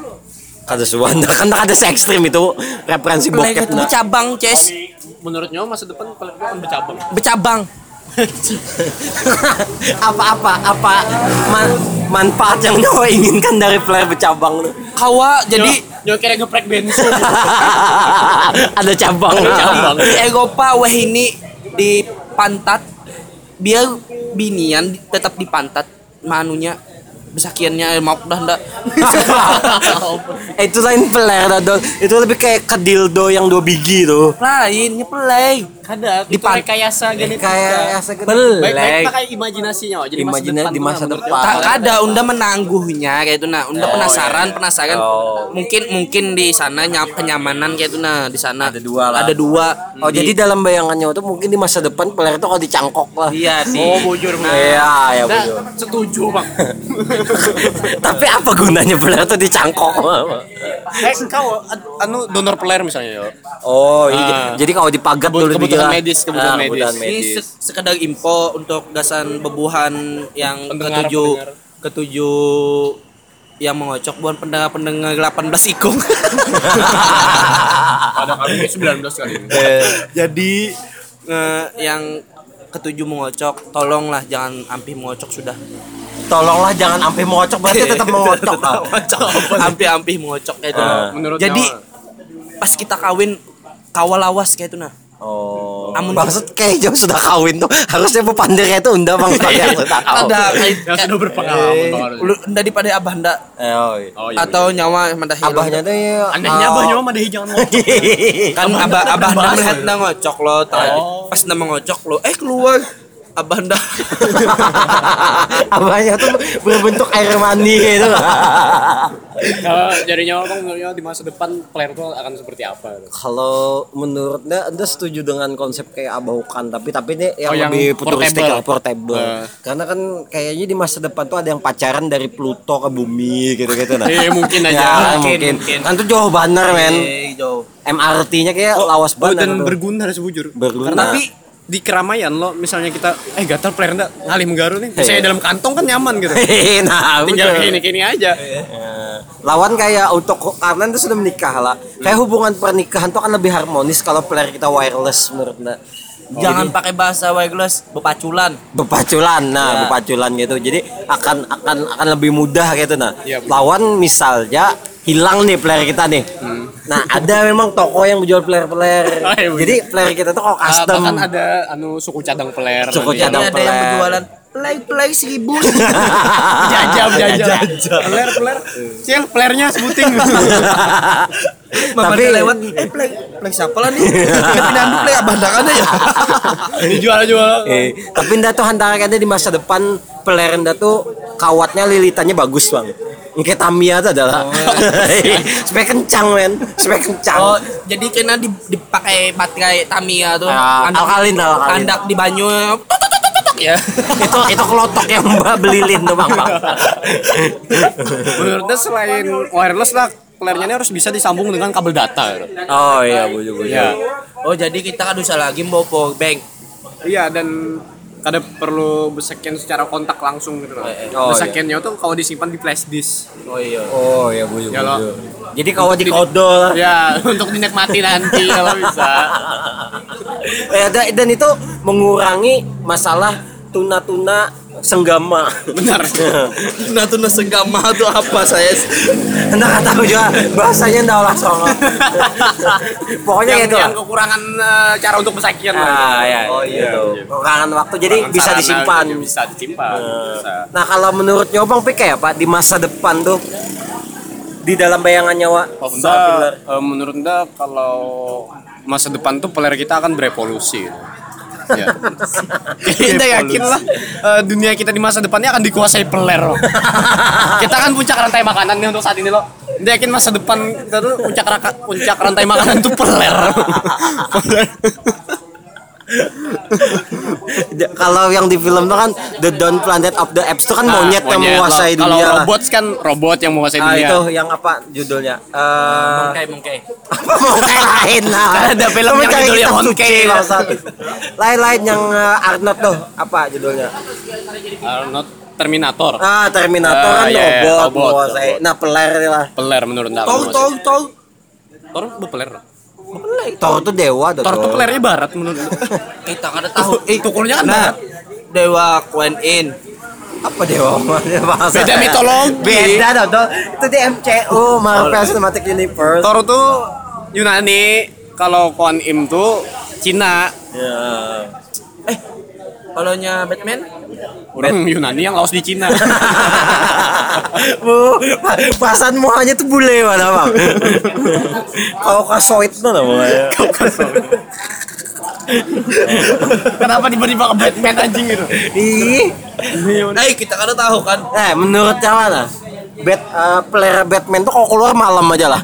Speaker 1: Kada suanda kan ada se ekstrim itu referensi bokep
Speaker 3: itu
Speaker 1: nah.
Speaker 3: bercabang, Ces.
Speaker 2: Menurut nyawa masa depan itu akan bercabang.
Speaker 3: Bercabang.
Speaker 1: apa-apa apa man- manfaat yang nyawa inginkan dari player bercabang tuh.
Speaker 3: Kawa jadi
Speaker 2: nyawa kira geprek bensin.
Speaker 1: ada cabang.
Speaker 2: Ada cabang.
Speaker 3: di Eropa wah ini di pantat biar binian tetap di pantat manunya besakiannya mau dah ndak
Speaker 1: Eh, itu lain peler. Itu lebih kayak kedildo yang dua biji tuh.
Speaker 3: lainnya play
Speaker 2: Kada,
Speaker 3: Di
Speaker 2: rekayasa genetika.
Speaker 1: Kayak sekedar
Speaker 2: baik baik
Speaker 3: play
Speaker 2: pakai imajinasinya Wak. jadi
Speaker 1: Imajina- di masa
Speaker 2: nah, menurut
Speaker 1: depan.
Speaker 3: tak ada unda menangguhnya kayak itu nah unda penasaran penasaran
Speaker 1: Oh.
Speaker 3: mungkin mungkin di sana nyam kenyamanan kayak itu nah di sana
Speaker 1: Ada dua lah.
Speaker 3: ada dua
Speaker 1: Oh,
Speaker 3: Di-
Speaker 1: jadi dalam bayangannya itu mungkin di masa depan peler itu kalau dicangkok lah.
Speaker 3: iya di
Speaker 2: Oh, bujur
Speaker 3: nah,
Speaker 1: Iya, ya betul.
Speaker 2: setuju bang
Speaker 1: Tapi apa gunanya peler itu dicangkok?
Speaker 2: eh kau anu donor peler misalnya yo
Speaker 1: Oh, iya.
Speaker 2: Ah.
Speaker 1: Jadi kalau dipagat dulu
Speaker 2: kebutuhan
Speaker 1: dikira-
Speaker 2: medis, kebutuhan
Speaker 1: Ah,
Speaker 2: medis.
Speaker 1: kebutuhan
Speaker 3: ini
Speaker 1: medis.
Speaker 3: se- sekedar info untuk gasan bebuhan yang
Speaker 2: Pendengar,
Speaker 3: ketujuh
Speaker 2: pendengar.
Speaker 3: ketujuh yang mengocok bukan pendengar pendengar 18 ikung
Speaker 2: ada kami 19 kali ini
Speaker 3: jadi eh, yang ketujuh mengocok tolonglah jangan ampi mengocok sudah
Speaker 1: Tolonglah jangan sampai mengocok berarti tetap mengocok.
Speaker 3: ampi-ampi mengocok kayak itu
Speaker 1: Ah.
Speaker 2: menurut
Speaker 3: jadi
Speaker 2: nyawa.
Speaker 3: pas kita kawin kawal lawas kayak itu nah
Speaker 1: Oh.
Speaker 3: Amun-
Speaker 1: Maksud kayak jauh sudah kawin tuh harusnya bu pandirnya itu unda bang sebagai yang sudah kawin.
Speaker 3: ada
Speaker 2: yang sudah berpengalaman
Speaker 1: Eh,
Speaker 2: Bang.
Speaker 3: lu daripada abah ndak?
Speaker 1: Eh, oh, iya.
Speaker 2: oh iya
Speaker 3: atau nyawa mandahi
Speaker 1: Abahnya tuh ya.
Speaker 2: anehnya
Speaker 1: oh.
Speaker 2: abah nyawa mah deh jangan ngocok
Speaker 3: kan abah abah ndak melihat ngocok lo tadi pas ndak mengocok lo eh keluar abah ndak
Speaker 1: Abahnya tuh berbentuk air mani gitu.
Speaker 2: kalau dari nyawa bang menurut nyawa di masa depan peler itu akan seperti apa
Speaker 1: Kalau menurutnya anda setuju dengan konsep kayak abaukan tapi tapi ini yang
Speaker 2: Oh, yang
Speaker 1: lebih futuristik
Speaker 2: portable.
Speaker 1: portable.
Speaker 2: Eh.
Speaker 1: Karena kan kayaknya di masa depan tuh ada yang pacaran dari Pluto ke bumi gitu-gitu nah.
Speaker 2: Eh, mungkin aja.
Speaker 1: Ya,
Speaker 3: Mungkin,
Speaker 1: mungkin.
Speaker 3: mungkin.
Speaker 1: Kan tuh jauh banget men.
Speaker 3: Eh, jauh
Speaker 1: MRT-nya kayak lawas
Speaker 2: Oh,
Speaker 1: banget.
Speaker 2: dan berguna harus bujur.
Speaker 1: Berguna.
Speaker 2: Karena tapi di keramaian lo misalnya kita eh gatal player enggak ngalih menggaru nih. Misalnya
Speaker 1: Iya.
Speaker 2: dalam kantong kan nyaman gitu.
Speaker 1: nah,
Speaker 2: Tinggal
Speaker 1: betul.
Speaker 2: kayak ini-kini aja.
Speaker 1: Eh, lawan kayak untuk karena itu sudah menikah lah. Kayak hubungan pernikahan tuh kan lebih harmonis kalau player kita wireless menurut Anda.
Speaker 3: jangan pakai bahasa wireless bepaculan
Speaker 1: bepaculan nah
Speaker 3: Ya.
Speaker 1: bepaculan gitu jadi akan akan akan lebih mudah gitu nah
Speaker 2: Iya, betul.
Speaker 1: lawan misalnya hilang nih player kita nih nah ada memang toko yang menjual
Speaker 2: Hmm. Oh, iya,
Speaker 1: jadi player kita tuh kok
Speaker 2: Ah,
Speaker 1: custom
Speaker 2: bahkan ada anu suku cadang peler.
Speaker 1: Suku cadang.
Speaker 3: Ini ada yang berjualan play play seribu
Speaker 2: jajab jajab. Peler peler. Sial pelernya sebuting.
Speaker 1: Tapi-
Speaker 3: lewat, eh play, play siapa lah nih? Nanti play abah kan ya.
Speaker 2: Dijual-jual.
Speaker 1: Eh, tapi nda tuh antara kayaknya di masa depan player nda tuh kawatnya lilitannya bagus bang. Kayak Tamiya tuh adalah spek kencang men, spek kencang.
Speaker 3: Oh, jadi kena di- dipakai baterai Tamiya tuh.
Speaker 1: Ah, alkalin, alkalin.
Speaker 3: Andak di banyu. Ya.
Speaker 1: itu itu kelotok yang mbak belilin tuh bang. bang.
Speaker 2: Menurutnya selain wireless lah, playernya ini harus bisa disambung dengan kabel data. gitu.
Speaker 1: oh iya bujuk bujuk.
Speaker 2: Ya.
Speaker 3: Oh, jadi kita kan usah lagi bawa power bank.
Speaker 2: Iya dan kada perlu besekian secara kontak langsung gitu loh.
Speaker 1: Oh,
Speaker 2: Besekiannya tuh kalau disimpan di flash disk.
Speaker 3: Oh iya.
Speaker 1: Oh iya bujuk
Speaker 2: Ya.
Speaker 1: Jadi kawat di kodol.
Speaker 2: Ya, untuk dinikmati nanti kalau bisa.
Speaker 1: Eh, dan, dan itu mengurangi masalah tuna-tuna senggama.
Speaker 2: Benar.
Speaker 3: Nah tuh senggama tuh apa saya?
Speaker 1: Anda nggak tahu juga bahasanya ndak olah songo. Pokoknya
Speaker 2: yang,
Speaker 1: gitu.
Speaker 2: yang kekurangan eh, cara untuk besekian lah.
Speaker 1: Ah, ya,
Speaker 3: Oh,
Speaker 1: iya.
Speaker 3: iya.
Speaker 1: Kekurangan waktu jadi
Speaker 2: Kekurangan
Speaker 1: bisa disimpan.
Speaker 2: gitu, Bisa disimpan. Bisa.
Speaker 1: Nah, kalau menurut Nyobang Pik ya, Pak, di masa depan tuh di dalam bayangan nyawa
Speaker 2: Oh,
Speaker 1: Piller.
Speaker 2: eh, menurut Nda kalau masa depan tuh player kita akan berevolusi. gitu. Ya. kita yakin lah eh, dunia kita di masa depannya akan dikuasai peler. loh. kita kan puncak rantai makanan nih untuk saat ini loh. Dia yakin masa depan kita tuh puncak raka, puncak rantai makanan tuh peler. peler.
Speaker 1: Kalau yang di film tuh kan The Dawn Planet of the Apes tuh kan monyet yang
Speaker 2: Nah, Monyet
Speaker 1: menguasai
Speaker 2: loh. Kalau
Speaker 1: dunia. lah.
Speaker 2: robot kan robot yang menguasai
Speaker 1: Ah,
Speaker 2: dunia.
Speaker 1: itu yang apa judulnya? Eh
Speaker 3: Mongkai mongkai.
Speaker 1: apa kayak lain lah.
Speaker 2: Kan ada film
Speaker 1: Kamu
Speaker 2: yang judulnya
Speaker 1: bangsat. Lain-lain yang eh, Arnold tuh apa judulnya?
Speaker 2: Arnold Terminator.
Speaker 1: Ah Terminator
Speaker 2: Ah,
Speaker 1: kan
Speaker 2: iya, iya,
Speaker 1: robot,
Speaker 2: robot,
Speaker 1: menguasai.
Speaker 2: robot.
Speaker 1: Nah peler lah.
Speaker 2: Peler menurut Nda.
Speaker 3: Tahu tahu tahu.
Speaker 2: Thor bu peler.
Speaker 1: Thor tuh dewa tuh.
Speaker 2: Thor tuh pelernya barat menurut.
Speaker 3: Kita kada tahu.
Speaker 2: Eh, tukulnya kan
Speaker 3: Nah,
Speaker 2: barat.
Speaker 3: Dewa Queen In.
Speaker 1: apa dewa bahasa
Speaker 2: Beda mitologi.
Speaker 1: beda dong itu di MCU Marvel Cinematic Universe
Speaker 2: Thor tuh Yunani, kalau Kuan Im tuh Cina.
Speaker 1: ya
Speaker 3: Kalau nya Batman?
Speaker 2: Orang Yunani yang laos di Cina.
Speaker 1: bu perasaan muanya tuh bule mana bang kau kasoid tuh namanya
Speaker 2: Kenapa tiba-tiba ke Batman anjing gitu?
Speaker 1: ih
Speaker 3: Eh, kita kada tahu kan.
Speaker 1: eh menurut mana Bat, eh, player Batman tuh kalau keluar malam aja lah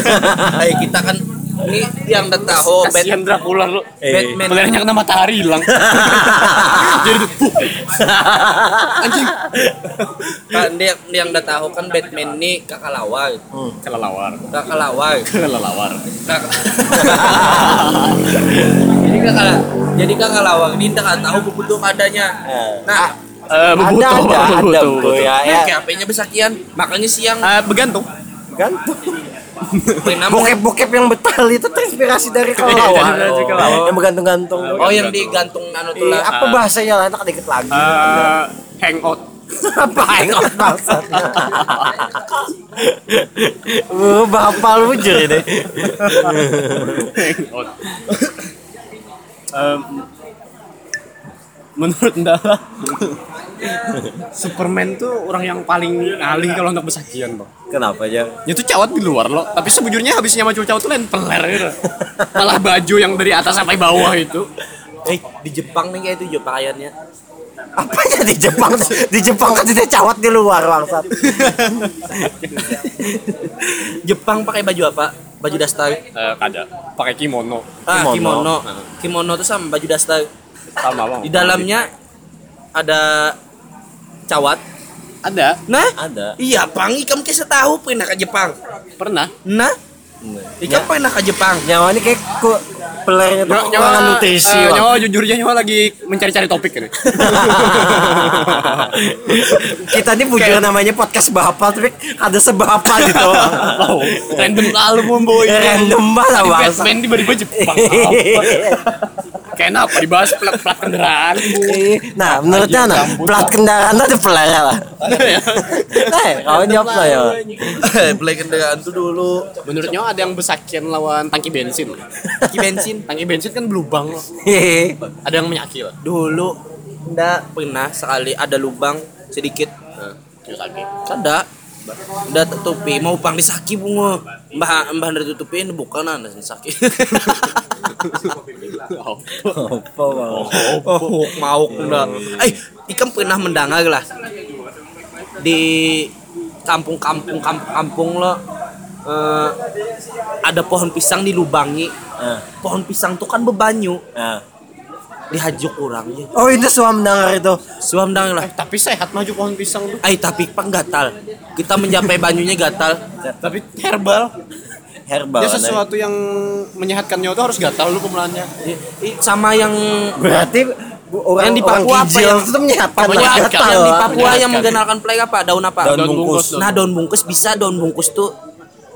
Speaker 3: Eh, kita kan ini yang udah tahu Bat-
Speaker 2: Kasihan Dracula lu.
Speaker 3: Batman.
Speaker 2: Pelernya kena matahari hilang. Jadi tuh, anjing.
Speaker 3: kan dia yang udah tahu kan Batman ini kakak lawar.
Speaker 2: Kelelawar.
Speaker 3: Kakak lawar.
Speaker 2: Kelelawar.
Speaker 3: Kakak- jadi kakak jadi kakak lawar ini tidak tahu bentuk adanya. Nah,
Speaker 2: Eh,
Speaker 1: ada
Speaker 2: bebutuh,
Speaker 1: ada ada
Speaker 2: bebutuh.
Speaker 1: ya
Speaker 3: ya.
Speaker 1: ya
Speaker 3: HP-nya besakian, makanya siang
Speaker 2: Eh, begantung.
Speaker 1: kan
Speaker 3: Pena-
Speaker 1: bokep-bokep yang betal itu terinspirasi dari kelelawar
Speaker 2: Terinspirasi
Speaker 1: oh. yang bergantung-gantung.
Speaker 3: Oh, yang digantung anu tuh lah.
Speaker 1: apa bahasanya lah? Enak dikit lagi.
Speaker 2: Eh, hangout.
Speaker 1: apa hangout maksudnya? Uh, bapak lu ini.
Speaker 2: Hangout. Em, menurut Nda Superman tuh orang yang paling ngalih kalau untuk besakian bang
Speaker 1: kenapa
Speaker 2: Ya tuh cawat di luar loh Tapi sebujurnya habisnya sama cowok-cowok tuh lain peler gitu Malah baju yang dari atas sampai bawah itu
Speaker 3: Eh, di Jepang nih kayak itu juga pakaiannya.
Speaker 1: apanya di Jepang di Jepang kan tidak cawat di luar bangsat
Speaker 3: Jepang pakai baju apa? Baju daster.
Speaker 2: Eh, Kada Pakai kimono
Speaker 3: Ah,
Speaker 1: Kimono.
Speaker 3: kimono. Kimono tuh sama baju daster.
Speaker 2: Sama bang
Speaker 3: Di dalamnya ada cawat.
Speaker 2: Ada
Speaker 3: Nah,
Speaker 1: ada
Speaker 3: iya, Pang, ikam kisah tahu pernah ke Jepang.
Speaker 2: Pernah
Speaker 3: Nah, ikam pernah ke Jepang.
Speaker 1: nyawa ini kayak ku pelernya tuh
Speaker 2: Nyawa,
Speaker 1: kekurangan nutrisi Bang.
Speaker 2: nyawa jujurnya nyawa lagi mencari-cari topik ini.
Speaker 1: kita ini bujur namanya podcast bapak tapi ada sebapa gitu
Speaker 2: Oh, random lalu memboy.
Speaker 1: random banget bangsa
Speaker 2: Batman tiba-tiba Jepang. Kayak apa dibahas plat, plat kendaraan.
Speaker 1: Nah menurutnya nah plat kendaraan ada peler lah eh kau jawab lah ya
Speaker 3: Beli kendaraan tuh dulu.
Speaker 2: Menurutnya ada yang besakian lawan tangki bensin.
Speaker 3: Tangki bensin.
Speaker 2: Tangki bensin kan berlubang loh. Ada yang menyaki lah.
Speaker 3: Dulu ndak pernah sekali ada lubang sedikit.
Speaker 2: Nah.
Speaker 3: Kada. Udah tutupi mau pang disaki bunga. Mbah mbah dari tutupin bukan ada yang sakit.
Speaker 1: Apa?
Speaker 3: Oh, mau udah. Eh, ikan pernah mendengar lah di kampung-kampung kampung-kampung lo eh, ada pohon pisang dilubangi.
Speaker 1: Ah,
Speaker 3: Pohon pisang tuh kan bebanyu,
Speaker 1: ah.
Speaker 3: Dihajuk orangnya.
Speaker 1: Oh itu suam dengar itu.
Speaker 3: Suam dang lah.
Speaker 2: Tapi sehat maju pohon pisang tuh.
Speaker 3: Eh tapi pak gatal. Kita mencapai banyunya gatal.
Speaker 2: Tapi herbal.
Speaker 1: Herbal.
Speaker 2: Dia sesuatu yang menyehatkan nyawa tuh harus gatal lu pemelannya.
Speaker 3: Sama yang
Speaker 1: Berarti bu- orang
Speaker 3: yang di Papua apa
Speaker 1: kijil
Speaker 3: yang
Speaker 1: itu menyehatkan
Speaker 3: Papua,
Speaker 2: menyehatkan.
Speaker 3: yang di Papua yang mengenalkan play apa? Daun apa?
Speaker 1: Daun bungkus.
Speaker 3: Nah, daun bungkus bisa daun bungkus tuh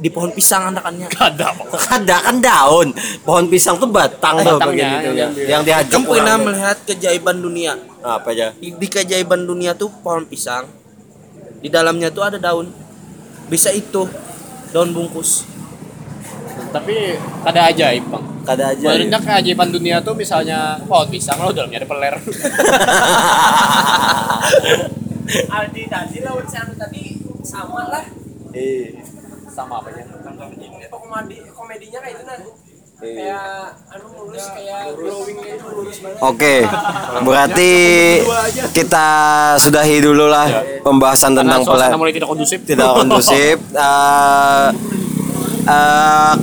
Speaker 3: di pohon pisang anakannya.
Speaker 2: Ada.
Speaker 1: Ada kan daun. Pohon pisang tuh batang tuh tuh
Speaker 2: yang
Speaker 1: ya. Yang dihajuk.
Speaker 3: Kamu pernah melihat keajaiban dunia?
Speaker 1: apa aja?
Speaker 3: Di, di keajaiban dunia tuh pohon pisang. Di dalamnya tuh ada daun. Bisa itu daun bungkus.
Speaker 2: Tapi ada ajaib bang.
Speaker 1: Kada aja.
Speaker 2: Menurutnya keajaiban dunia tuh misalnya pohon pisang lo dalamnya ada peler.
Speaker 4: Aldi tadi lawan si Anu tadi sama lah.
Speaker 1: Eh.
Speaker 2: Sama apa ya?
Speaker 4: Komedi komedinya kayak itu nah. Kayak anu mulus kayak glowingnya itu mulus banget.
Speaker 1: Oke, berarti kita sudahi dulu lah pembahasan
Speaker 2: Karena
Speaker 1: tentang pelan
Speaker 2: mulai tidak kondusif.
Speaker 1: tidak kondusif. Eh, eh,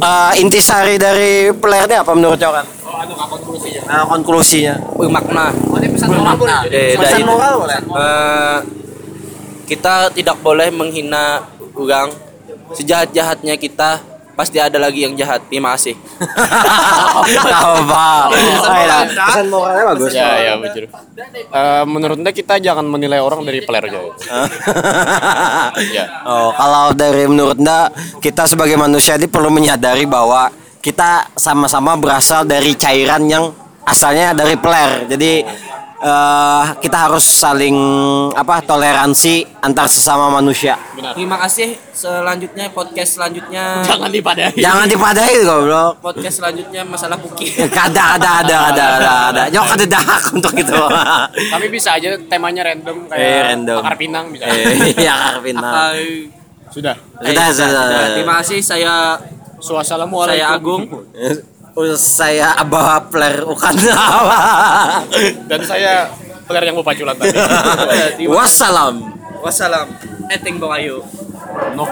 Speaker 1: eh, intisari dari ini apa menurut Coran?
Speaker 2: Oh, anu konklusinya?
Speaker 1: Nah, konklusinya.
Speaker 3: Bermakna.
Speaker 2: Oh, ini pesan moral boleh.
Speaker 3: Eh,
Speaker 1: Pesan
Speaker 3: dari-
Speaker 1: moral boleh?
Speaker 3: Eh, kita tidak boleh menghina orang sejahat-jahatnya kita pasti ada lagi yang jahat terima kasih
Speaker 1: Apa? Pesan moralnya bagus.
Speaker 2: Ya, ya, betul. Eh, menurut anda kita jangan menilai orang dari aja. Ya.
Speaker 1: Oh, kalau dari menurut Nda, kita sebagai manusia ini perlu menyadari bahwa kita sama-sama berasal dari cairan yang asalnya dari peler. Jadi eh, kita harus saling apa toleransi antar sesama manusia.
Speaker 3: terima kasih selanjutnya podcast selanjutnya
Speaker 2: Jangan dipadai.
Speaker 1: Jangan dipadahi goblok.
Speaker 3: podcast selanjutnya masalah puki
Speaker 1: Kada ada ada ada ada ada. Jauh kada dahak untuk itu.
Speaker 2: Kami bisa aja temanya random kayak
Speaker 1: Eh, random.
Speaker 2: bakar pinang bisa.
Speaker 1: Eh, ya Karvina.
Speaker 3: Hai.
Speaker 2: Sudah.
Speaker 1: Sudah, sudah.
Speaker 3: terima kasih saya
Speaker 2: Wassalamualaikum.
Speaker 3: saya Agung
Speaker 1: Uh, Saya abah bukan apa.
Speaker 2: Dan saya peler yang mau paculan tadi.
Speaker 1: Wassalam.
Speaker 3: wassalam eting bawayu
Speaker 2: no.